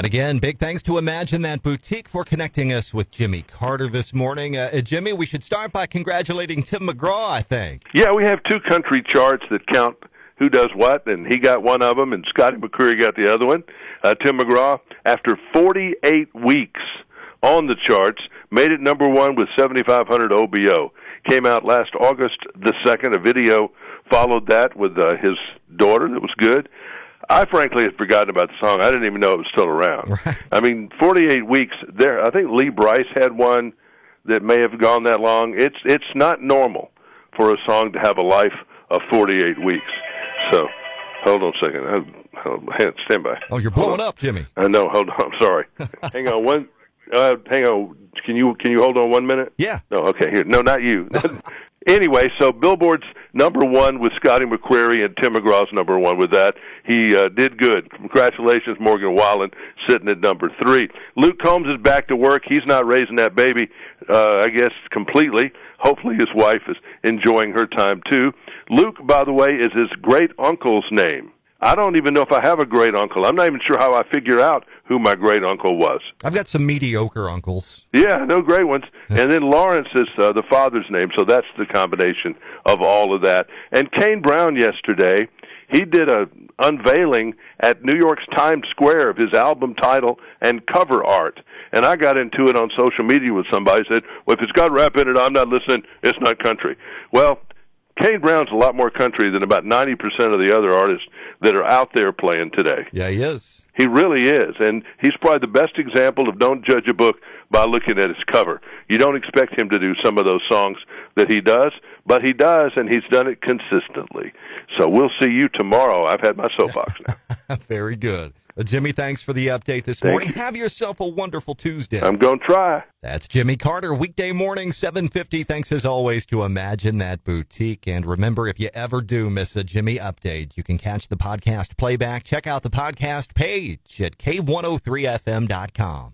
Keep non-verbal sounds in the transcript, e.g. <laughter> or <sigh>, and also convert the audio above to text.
And again, big thanks to Imagine That Boutique for connecting us with Jimmy Carter this morning. Uh, uh, Jimmy, we should start by congratulating Tim McGraw, I think. Yeah, we have two country charts that count who does what, and he got one of them, and Scotty McCreery got the other one. Uh, Tim McGraw, after 48 weeks on the charts, made it number one with 7,500 OBO. Came out last August the 2nd. A video followed that with uh, his daughter that was good. I frankly had forgotten about the song. I didn't even know it was still around. <laughs> Right. I mean, 48 weeks there. I think Lee Brice had one that may have gone that long. It's it's not normal for a song to have a life of 48 weeks. So, hold on a second. Uh, hold- Stand by. Oh, you're blowing up, Jimmy. I know. Hold on. I'm sorry. <laughs> hang on one. Uh, hang on. Can you can you hold on one minute? Yeah. No. Okay. Here. No, not you. <laughs> anyway, so Billboard's number one with Scotty McCreery and Tim McGraw's number one with that. He uh, did good. Congratulations, Morgan Wallen, sitting at number three. Luke Combs is back to work. He's not raising that baby, uh, I guess, completely. Hopefully, his wife is enjoying her time too. Luke, by the way, is his great uncle's name. I don't even know if I have a great uncle. I'm not even sure how I figure out who my great uncle was. I've got some mediocre uncles. Yeah, no great ones. And then Lawrence is uh, the father's name, so that's the combination of all of that. And Kane Brown yesterday, he did a unveiling at New York's Times Square of his album title and cover art. And I got into it on social media with somebody said, "Well, if it's got rap in it, I'm not listening. It's not country." Well, Kane Brown's a lot more country than about 90% of the other artists that are out there playing today. Yeah, he is. He really is, and he's probably the best example of don't judge a book by looking at its cover. You don't expect him to do some of those songs that he does, but he does, and he's done it consistently. So we'll see you tomorrow. I've had my soapbox now. <laughs> Very good. Uh, Jimmy, thanks for the update this Thank morning. you. Have yourself a wonderful Tuesday. I'm going to try. That's Jimmy Carter, weekday morning, 750. Thanks as always to Imagine That Boutique. And remember, if you ever do miss a Jimmy update, you can catch the podcast playback. Check out the podcast page at k103fm.com.